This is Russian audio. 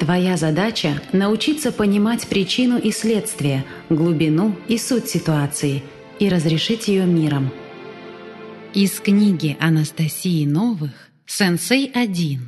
Твоя задача – научиться понимать причину и следствие, глубину и суть ситуации и разрешить ее миром. Из книги Анастасии Новых «Сенсей 1»